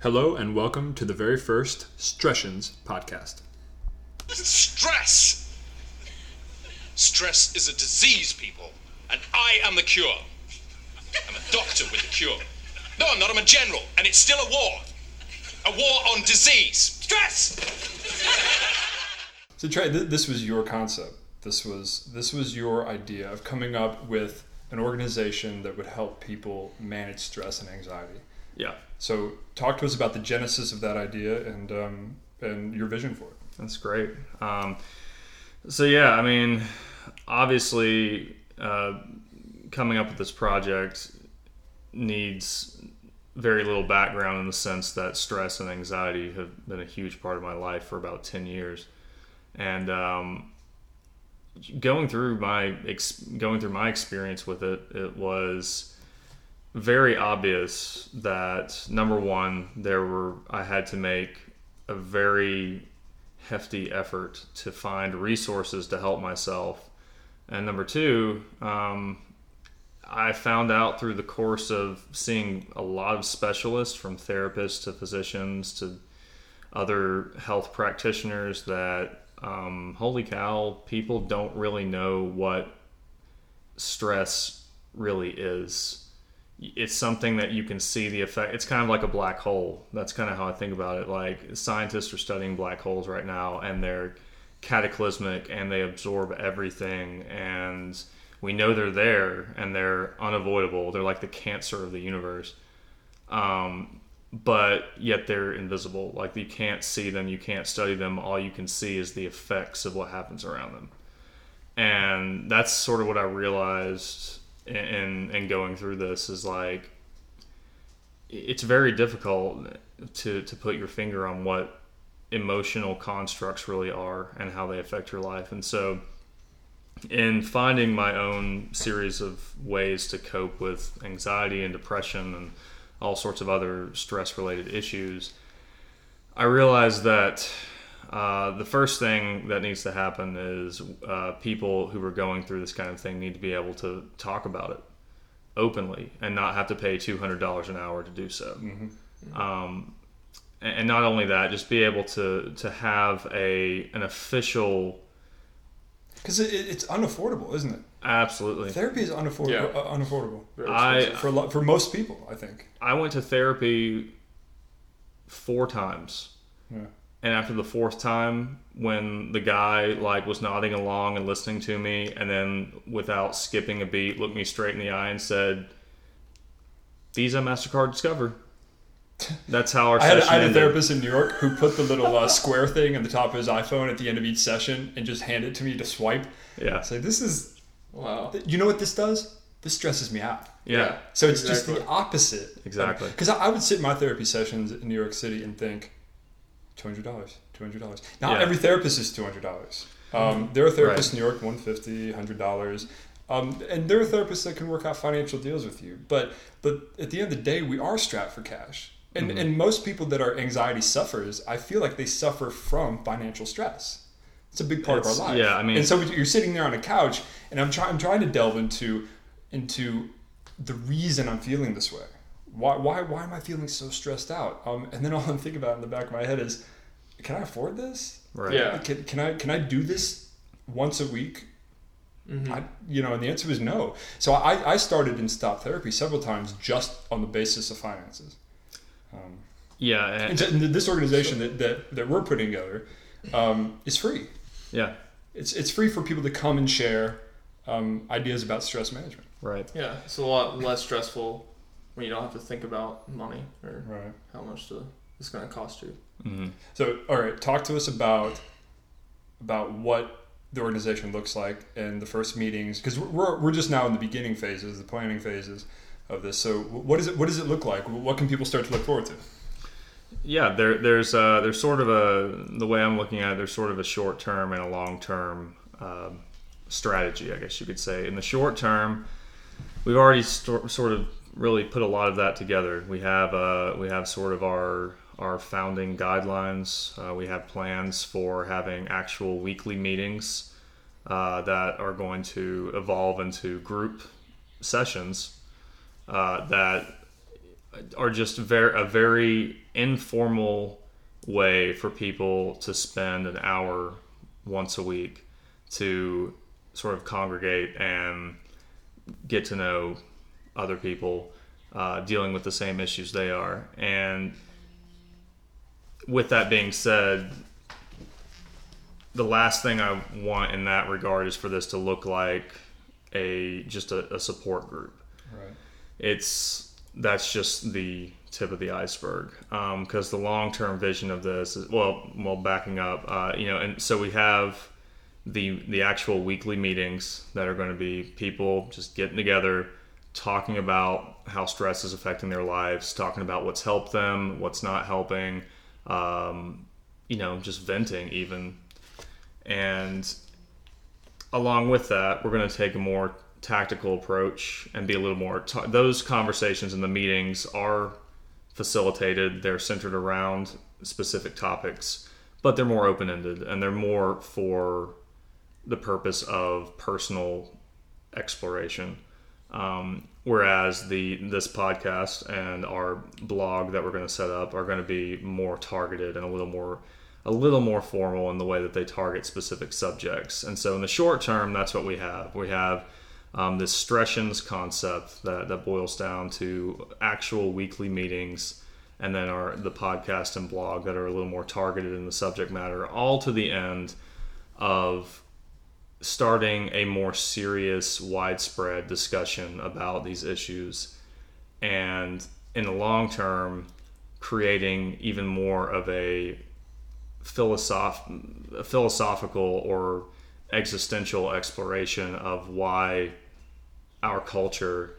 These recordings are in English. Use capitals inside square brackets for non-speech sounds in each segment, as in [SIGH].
Hello and welcome to the very first Stressions podcast. Stress! Stress is a disease, people, and I am the cure. I'm a doctor with the cure. No, I'm not, I'm a general, and it's still a war. A war on disease. Stress! So Trey, th- this was your concept. This was this was your idea of coming up with an organization that would help people manage stress and anxiety. Yeah, So talk to us about the genesis of that idea and um, and your vision for it. that's great. Um, so yeah, I mean, obviously, uh, coming up with this project needs very little background in the sense that stress and anxiety have been a huge part of my life for about ten years, and um, going through my going through my experience with it, it was very obvious that number one, there were I had to make a very hefty effort to find resources to help myself, and number two, um, I found out through the course of seeing a lot of specialists, from therapists to physicians to other health practitioners, that um, holy cow, people don't really know what stress really is it's something that you can see the effect. It's kind of like a black hole. That's kind of how i think about it. Like scientists are studying black holes right now and they're cataclysmic and they absorb everything and we know they're there and they're unavoidable. They're like the cancer of the universe. Um, but yet they're invisible. Like you can't see them you can't study them. All you can see is the effects of what happens around them. And that's sort of what i realized in in going through this is like it's very difficult to to put your finger on what emotional constructs really are and how they affect your life. And so in finding my own series of ways to cope with anxiety and depression and all sorts of other stress related issues i realized that uh, the first thing that needs to happen is uh, people who are going through this kind of thing need to be able to talk about it openly and not have to pay $200 an hour to do so. Um, and, and not only that, just be able to, to have a an official, Because it, it's unaffordable, isn't it? absolutely. Therapy is unaffordable. Yeah. Uh, unaffordable I for a lot, for most people, I think. I went to therapy four times. Yeah. And after the fourth time, when the guy like was nodding along and listening to me, and then without skipping a beat, looked me straight in the eye and said, "Visa, Mastercard, Discover." [LAUGHS] That's how our I had, session I had a therapist in New York who put the little uh, square thing on the top of his iPhone at the end of each session and just handed it to me to swipe. Yeah, Say, this is, Wow. you know what this does? This stresses me out. yeah, So it's just the opposite. Exactly. Because I, I would sit in my therapy sessions in New York City and think, two hundred dollars, two hundred dollars. Not Yeah. every therapist is two hundred dollars. Um, there are therapists Right. in New York, 150 hundred dollars. Um, and there are therapists that can work out financial deals with you. But but at the end of the day, we are strapped for cash. And, Mm-hmm. and most people that are anxiety suffers, I feel like they suffer from financial stress. It's a big part It's- of our life. yeah, I mean- and so you're sitting there on a couch, and I'm trying. I'm trying to delve into into the reason I'm feeling this way. Why why why am I feeling so stressed out? Um, and then all I'm thinking about in the back of my head is, can I afford this? right. Yeah. Can, can I can I do this once a week? I, you know, and the answer was no. So I, I started and stopped therapy several times just on the basis of finances. Um, yeah, and and, this organization that, that, that we're putting together um, is free. yeah, It's, it's free for people to come and share um, ideas about stress management. right. Yeah, it's a lot less stressful when you don't have to think about money or Right. how much to, it's going to cost you. hmm So, all right, talk to us about about what the organization looks like and the first meetings because we're, we're just now in the beginning phases, the planning phases of this. So, what is it? What does it look like? What can people start to look forward to? Yeah, there, there's uh, there's sort of a the way I'm looking at it. There's sort of a short term and a long term um, strategy, I guess you could say. In the short term, we've already sto- sort of really put a lot of that together. We have uh, we have sort of our our founding guidelines. Uh, we have plans for having actual weekly meetings uh, that are going to evolve into group sessions uh, that are just very a very informal way for people to spend an hour once a week to sort of congregate and get to know other people uh, dealing with the same issues they are. And with that being said, the last thing I want in that regard is for this to look like a just a, a support group. Right. It's that's just the tip of the iceberg because the long term vision of this is well, well, backing up, uh, you know, and so we have the the actual weekly meetings that are going to be people just getting together talking about how stress is affecting their lives talking about what's helped them what's not helping um, you know just venting even and along with that we're going to take a more tactical approach and be a little more ta those conversations in the meetings are facilitated they're centered around specific topics but they're more open-ended and they're more for the purpose of personal exploration. Um, whereas the this podcast and our blog that we're going to set up are going to be more targeted and a little more a little more formal in the way that they target specific subjects. And so in the short term, that's what we have. We have um, this Stressions concept that, that boils down to actual weekly meetings and then our the podcast and blog that are a little more targeted in the subject matter, all to the end of starting a more serious, widespread discussion about these issues, and in the long term, creating even more of a, philosoph- a philosophical or existential exploration of why our culture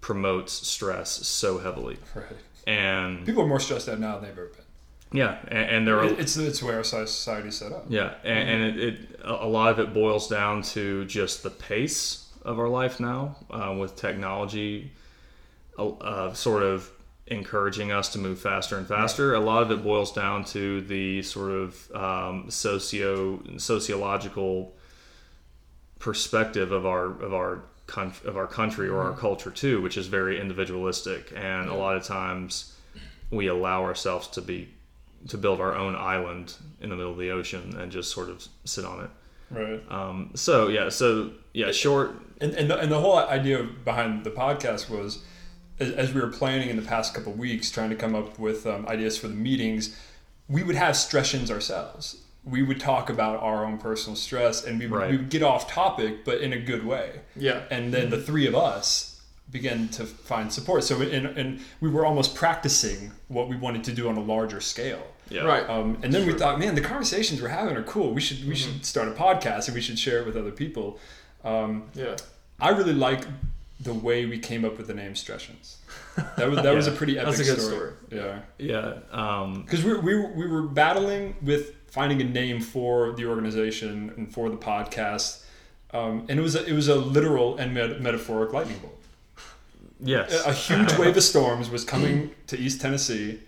promotes stress so heavily. Right. And People are more stressed out now than they've ever been. Yeah, and, and there are It's it's where our society set up. yeah, and, and it, it a lot of it boils down to just the pace of our life now, uh, with technology, uh, uh, sort of encouraging us to move faster and faster. A lot of it boils down to the sort of um, socio sociological perspective of our of our of our country or our culture too, which is very individualistic, and a lot of times we allow ourselves to be to build our own island in the middle of the ocean and just sort of sit on it. Right. Um, so yeah, so yeah, short. And and the, and the whole idea behind the podcast was, as, as we were planning in the past couple of weeks, trying to come up with um, ideas for the meetings, we would have stressions ourselves. We would talk about our own personal stress, and we would, Right. we would get off topic, but in a good way. Yeah. And then the three of us began to find support. So and, and we were almost practicing what we wanted to do on a larger scale. Yeah. Right. Um, and then we thought, man, the conversations we're having are cool. We should we should start a podcast and we should share it with other people. Um, Yeah. I really like the way we came up with the name Stressions. That was that [LAUGHS] was a pretty epic That's a good story. Yeah, Yeah. Um, because we, we we were battling with finding a name for the organization and for the podcast, um, and it was a, it was a literal and met- metaphoric lightning bolt. Yes. A huge wave of storms was coming to East Tennessee,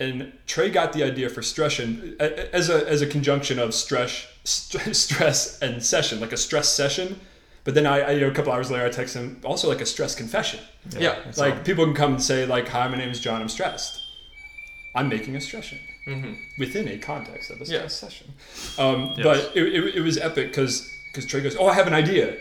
and Trey got the idea for Stression a- as a as a conjunction of stress, st- [LAUGHS] stress and session, like a stress session. But then I, I, you know, a couple hours later, I text him also like a stress confession. Yeah. it's like all- people can come and say like, "Hi, my name is John. I'm stressed. I'm making a stression Mm-hmm. within a context of a stress Yeah. session." Um, Yes. But it, it, it was epic because because Trey goes, "Oh, I have an idea,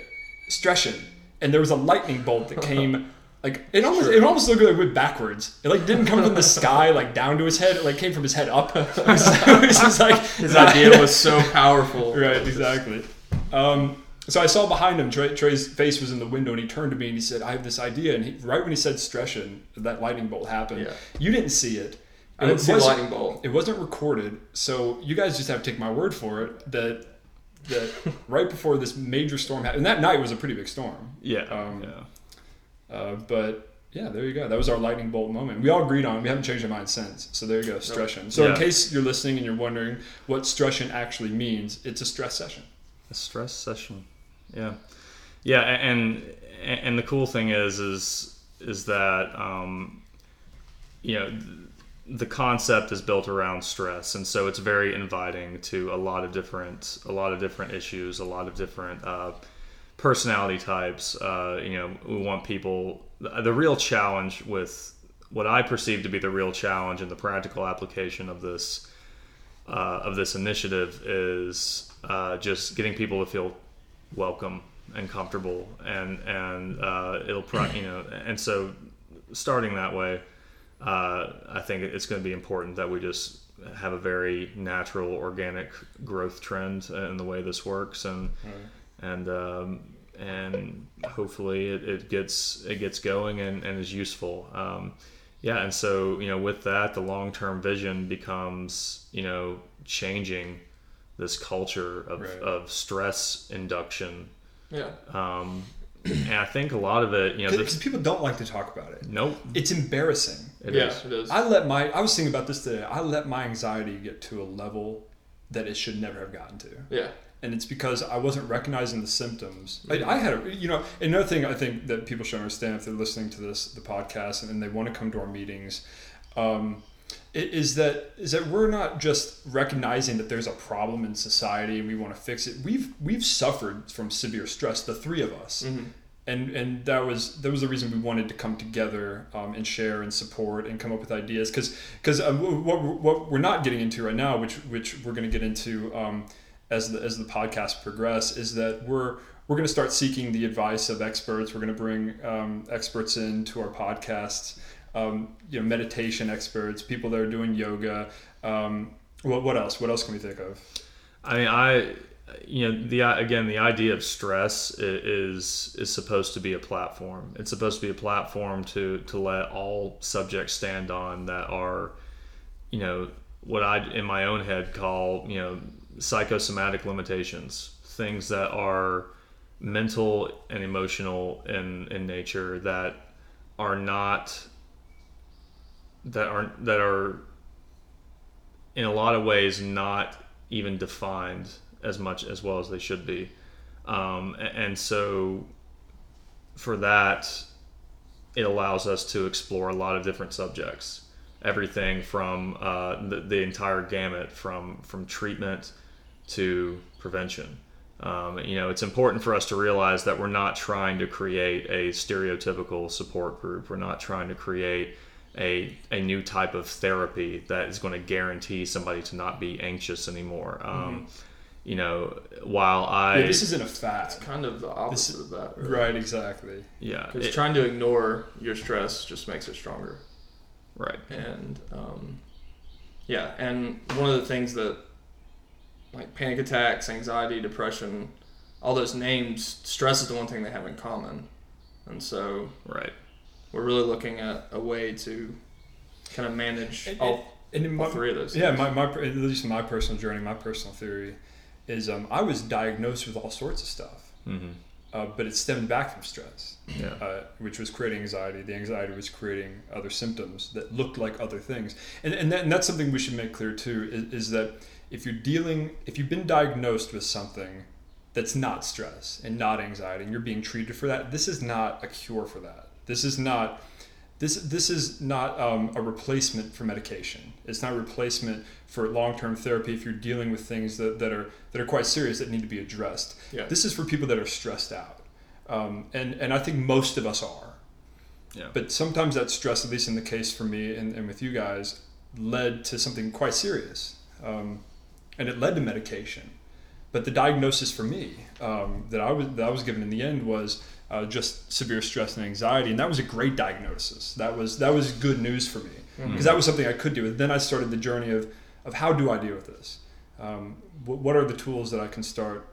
stression," and there was a lightning bolt that came. [LAUGHS] Like it almost, it almost looked like it went backwards. It like didn't come from the [LAUGHS] sky like down to his head. It like came from his head up. [LAUGHS] it was just like His idea was so powerful. right, exactly. Um, so I saw behind him, Trey, Trey's face was in the window, and he turned to me and he said, "I have this idea." And he, right when he said "stression," that lightning bolt happened. Yeah. You didn't see it. I didn't It see the lightning bolt. It wasn't recorded, so you guys just have to take my word for it that that right before this major storm happened, and that night was a pretty big storm. yeah. um, yeah. Uh, but yeah, there you go. That was our lightning bolt moment. We all agreed on. it. We haven't changed our mind since. So there you go, stression. So in case you're listening and you're wondering what stression actually means, it's a stress session. A stress session. Yeah. Yeah, and and the cool thing is is is that um, you know the concept is built around stress, and so it's very inviting to a lot of different a lot of different issues, a lot of different uh, personality types. Uh, you know, we want people. The real challenge with what I perceive to be the real challenge in the practical application of this uh, of this initiative is uh, just getting people to feel welcome and comfortable, and and uh, it'll pro- you know, and so starting that way, uh, I think it's going to be important that we just have a very natural, organic growth trend in the way this works, and and um, and hopefully it, it gets it gets going and, and is useful. Um, yeah, and so you know, with that, the long term vision becomes you know changing this culture of, Right. of stress induction. Yeah. Um, and I think a lot of it, you know, Because this, people don't like to talk about it. nope, It's embarrassing. It yeah, is. it is. I let my I was thinking about this today. I let my anxiety get to a level that it should never have gotten to. yeah. And it's because I wasn't recognizing the symptoms. I, I had, a, you know, another thing I think that people should understand if they're listening to this, the podcast, and they want to come to our meetings, um, is that is that we're not just recognizing that there's a problem in society and we want to fix it. We've we've suffered from severe stress, the three of us, and and that was that was the reason we wanted to come together um, and share and support and come up with ideas because because um, what what we're not getting into right now, which which we're going to get into um, as the as the podcast progress, is that we're we're going to start seeking the advice of experts. We're going to bring um, experts into our podcasts, um, you know, meditation experts, people that are doing yoga. Um, what what else? What else can we think of? I mean, I, you know, the again, the idea of stress is is supposed to be a platform. It's supposed to be a platform to to let all subjects stand on that are, you know, what I in my own head call you know psychosomatic limitations, things that are mental and emotional in in nature that are not that are that are in a lot of ways not even defined as much as well as they should be. Um, and so for that it allows us to explore a lot of different subjects. Everything from uh, the, the entire gamut from from treatment to prevention. Um, you know it's important for us to realize that we're not trying to create a stereotypical support group. We're not trying to create a, a new type of therapy that is going to guarantee somebody to not be anxious anymore. Um, you know while i Yeah, this isn't a fad. Kind of the opposite This- of that. Right, exactly. yeah Because trying to ignore your stress just makes it stronger. right And um, yeah, and one of the things that like panic attacks, anxiety, depression, all those names, stress is the one thing they have in common. And so right we're really looking at a way to kind of manage And- all, And in my, all three of those. Yeah, things. my, my at least my personal journey, my personal theory is um, I was diagnosed with all sorts of stuff, mm-hmm. uh, but it stemmed back from stress, yeah uh, which was creating anxiety. The anxiety was creating other symptoms that looked like other things, and and, that, and that's something we should make clear too is, is that if you're dealing, if you've been diagnosed with something that's not stress and not anxiety, and you're being treated for that, this is not a cure for that. This is not this this is not um, a replacement for medication. It's not a replacement for long term therapy if you're dealing with things that, that are that are quite serious that need to be addressed. Yeah. This is for people that are stressed out, um, and and I think most of us are. Yeah. But sometimes that stress, at least in the case for me and, and with you guys, led to something quite serious, um, and it led to medication. But the diagnosis for me um, that I was that I was given in the end was uh, just severe stress and anxiety, and that was a great diagnosis. That was that was good news for me because that was something I could do. And then I started the journey of of how do I deal with this? Um, what, what are the tools that I can start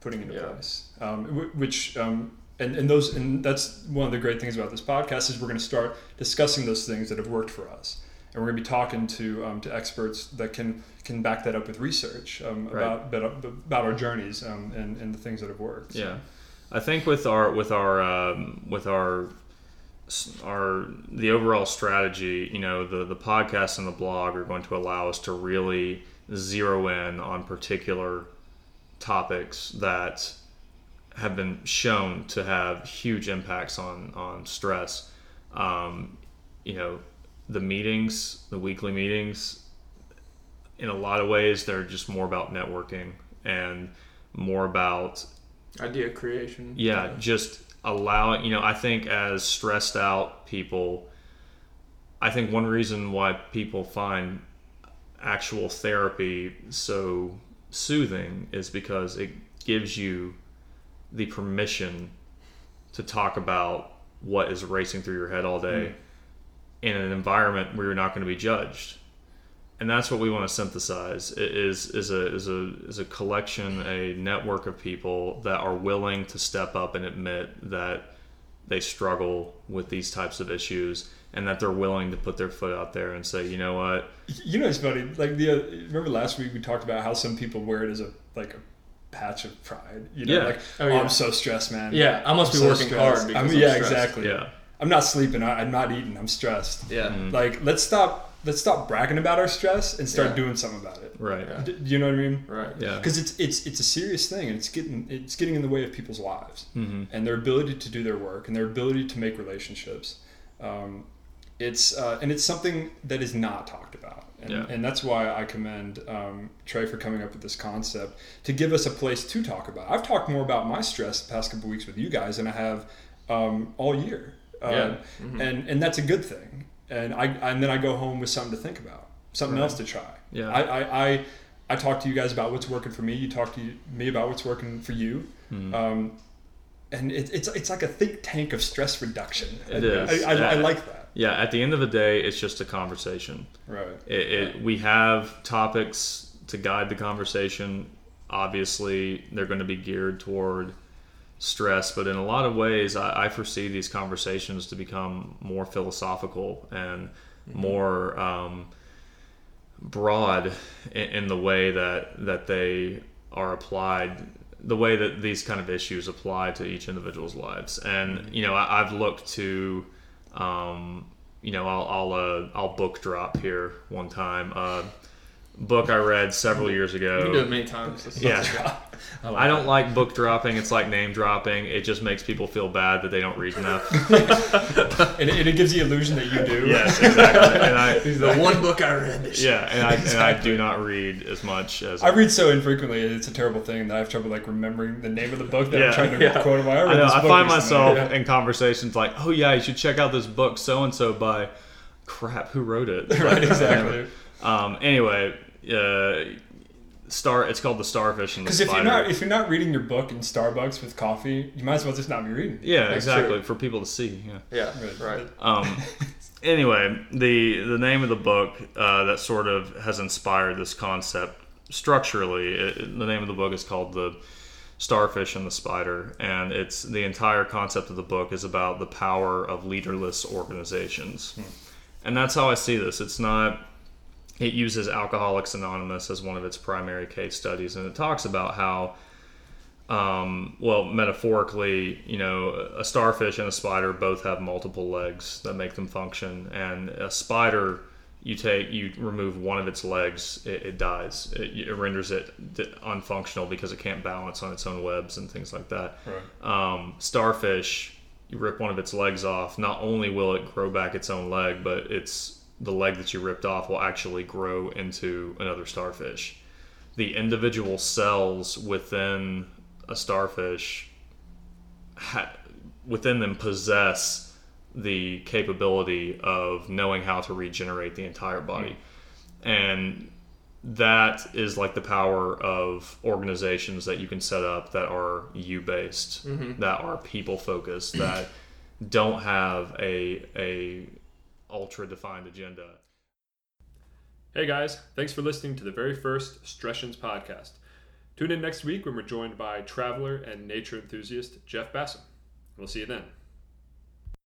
putting into Yeah. place? Um, wh- which um, and, and those and that's one of the great things about this podcast is we're going to start discussing those things that have worked for us and we're going to be talking to um, to experts that can can back that up with research um, Right. about, about about our journeys um, and, and the things that have worked. So- Yeah, I think with our with our um, with our our the overall strategy, you know, the the podcast and the blog are going to allow us to really zero in on particular topics that have been shown to have huge impacts on on stress. Um, you know, the meetings, the weekly meetings, in a lot of ways, they're just more about networking and more about idea creation. yeah just allowing you know i think as stressed out people I think one reason why people find actual therapy so soothing is because it gives you the permission to talk about what is racing through your head all day mm. In an environment where you're not going to be judged and that's what we want to synthesize is is a is a is a collection a network of people that are willing to step up and admit that they struggle with these types of issues and that they're willing to put their foot out there and say you know what You know, it's funny. Like the uh, remember last week we talked about how some people wear it as a like a patch of pride. You know, Yeah. like Oh, oh, yeah. I'm so stressed, man. Yeah, I must I'm be so working stressed. hard because I mean, I'm yeah, stressed. exactly. yeah I'm not sleeping. I, I'm not eating. I'm stressed. Yeah. Like let's stop. Let's stop bragging about our stress and start Yeah. doing something about it. right Yeah. D- Do you know what I mean? Right. yeah Because it's it's it's a serious thing, and it's getting it's getting in the way of people's lives Mhm. and their ability to do their work and their ability to make relationships. Um, it's uh, and it's something that is not talked about, and, Yeah. and that's why I commend um, Trey for coming up with this concept to give us a place to talk about. I've talked more about my stress the past couple weeks with you guys than I have um, all year, uh, Yeah. and and that's a good thing. And I and then I go home with something to think about, something else to try. Yeah. I, I, I I talk to you guys about what's working for me. You talk to me about what's working for you. Mm-hmm. Um, and it, it's it's like a think tank of stress reduction. It I, is. I, I, I like that. yeah at the end of the day it's just a conversation Right. it, it, we have topics to guide the conversation obviously they're going to be geared toward stress but in a lot of ways i, I foresee these conversations to become more philosophical and more um, broad in, in the way that that they are applied the way that these kind of issues apply to each individual's lives. And you know I, i've looked to um, you know i'll I'll, uh, I'll book drop here one time uh, book i read several years ago You do it many times. Yeah not- I don't like book dropping. It's like name dropping. It just makes people feel bad that they don't read enough. [LAUGHS] And it, and it gives the illusion that you do. yes, exactly. And I, [LAUGHS] The one book I read this yeah, and I, and I do not read as much as I read so infrequently, it's a terrible thing that I have trouble like remembering the name of the book that Yeah, I'm trying to yeah. quote. About. I, I know. I find recently. myself Yeah. in conversations like, "Oh yeah, you should check out this book so and so by." Crap, who wrote it? [LAUGHS] right, exactly. Um. Anyway, uh, star. It's called the Starfish and the Because if you're Spider. not if you're not reading your book in Starbucks with coffee, you might as well just not be reading. yeah, That's exactly. true. For people to see. Yeah. Yeah, Right. right. Um, [LAUGHS] anyway, the the name of the book uh, that sort of has inspired this concept structurally, it, the name of the book is called the Starfish and the Spider, and it's the entire concept of the book is about the power of leaderless organizations, and that's how I see this. It's not. It uses Alcoholics Anonymous as one of its primary case studies, and it talks about how um, well, metaphorically, you know, a starfish and a spider both have multiple legs that make them function, and a spider, you take, you remove one of its legs, it, it dies. It, it renders it unfunctional because it can't balance on its own webs and things like that. Right. Um, starfish, you rip one of its legs off. Not only will it grow back its own leg, but it's the leg that you ripped off will actually grow into another starfish. The individual cells within a starfish, ha- within them, possess the capability of knowing how to regenerate the entire body, and that is like the power of organizations that you can set up that are you based, mm-hmm. that are people focused, that don't have a a ultra defined agenda. Hey guys, thanks for listening to the very first Stressions podcast. Tune in next week when we're joined by traveler and nature enthusiast Jeff Bassam. We'll see you then.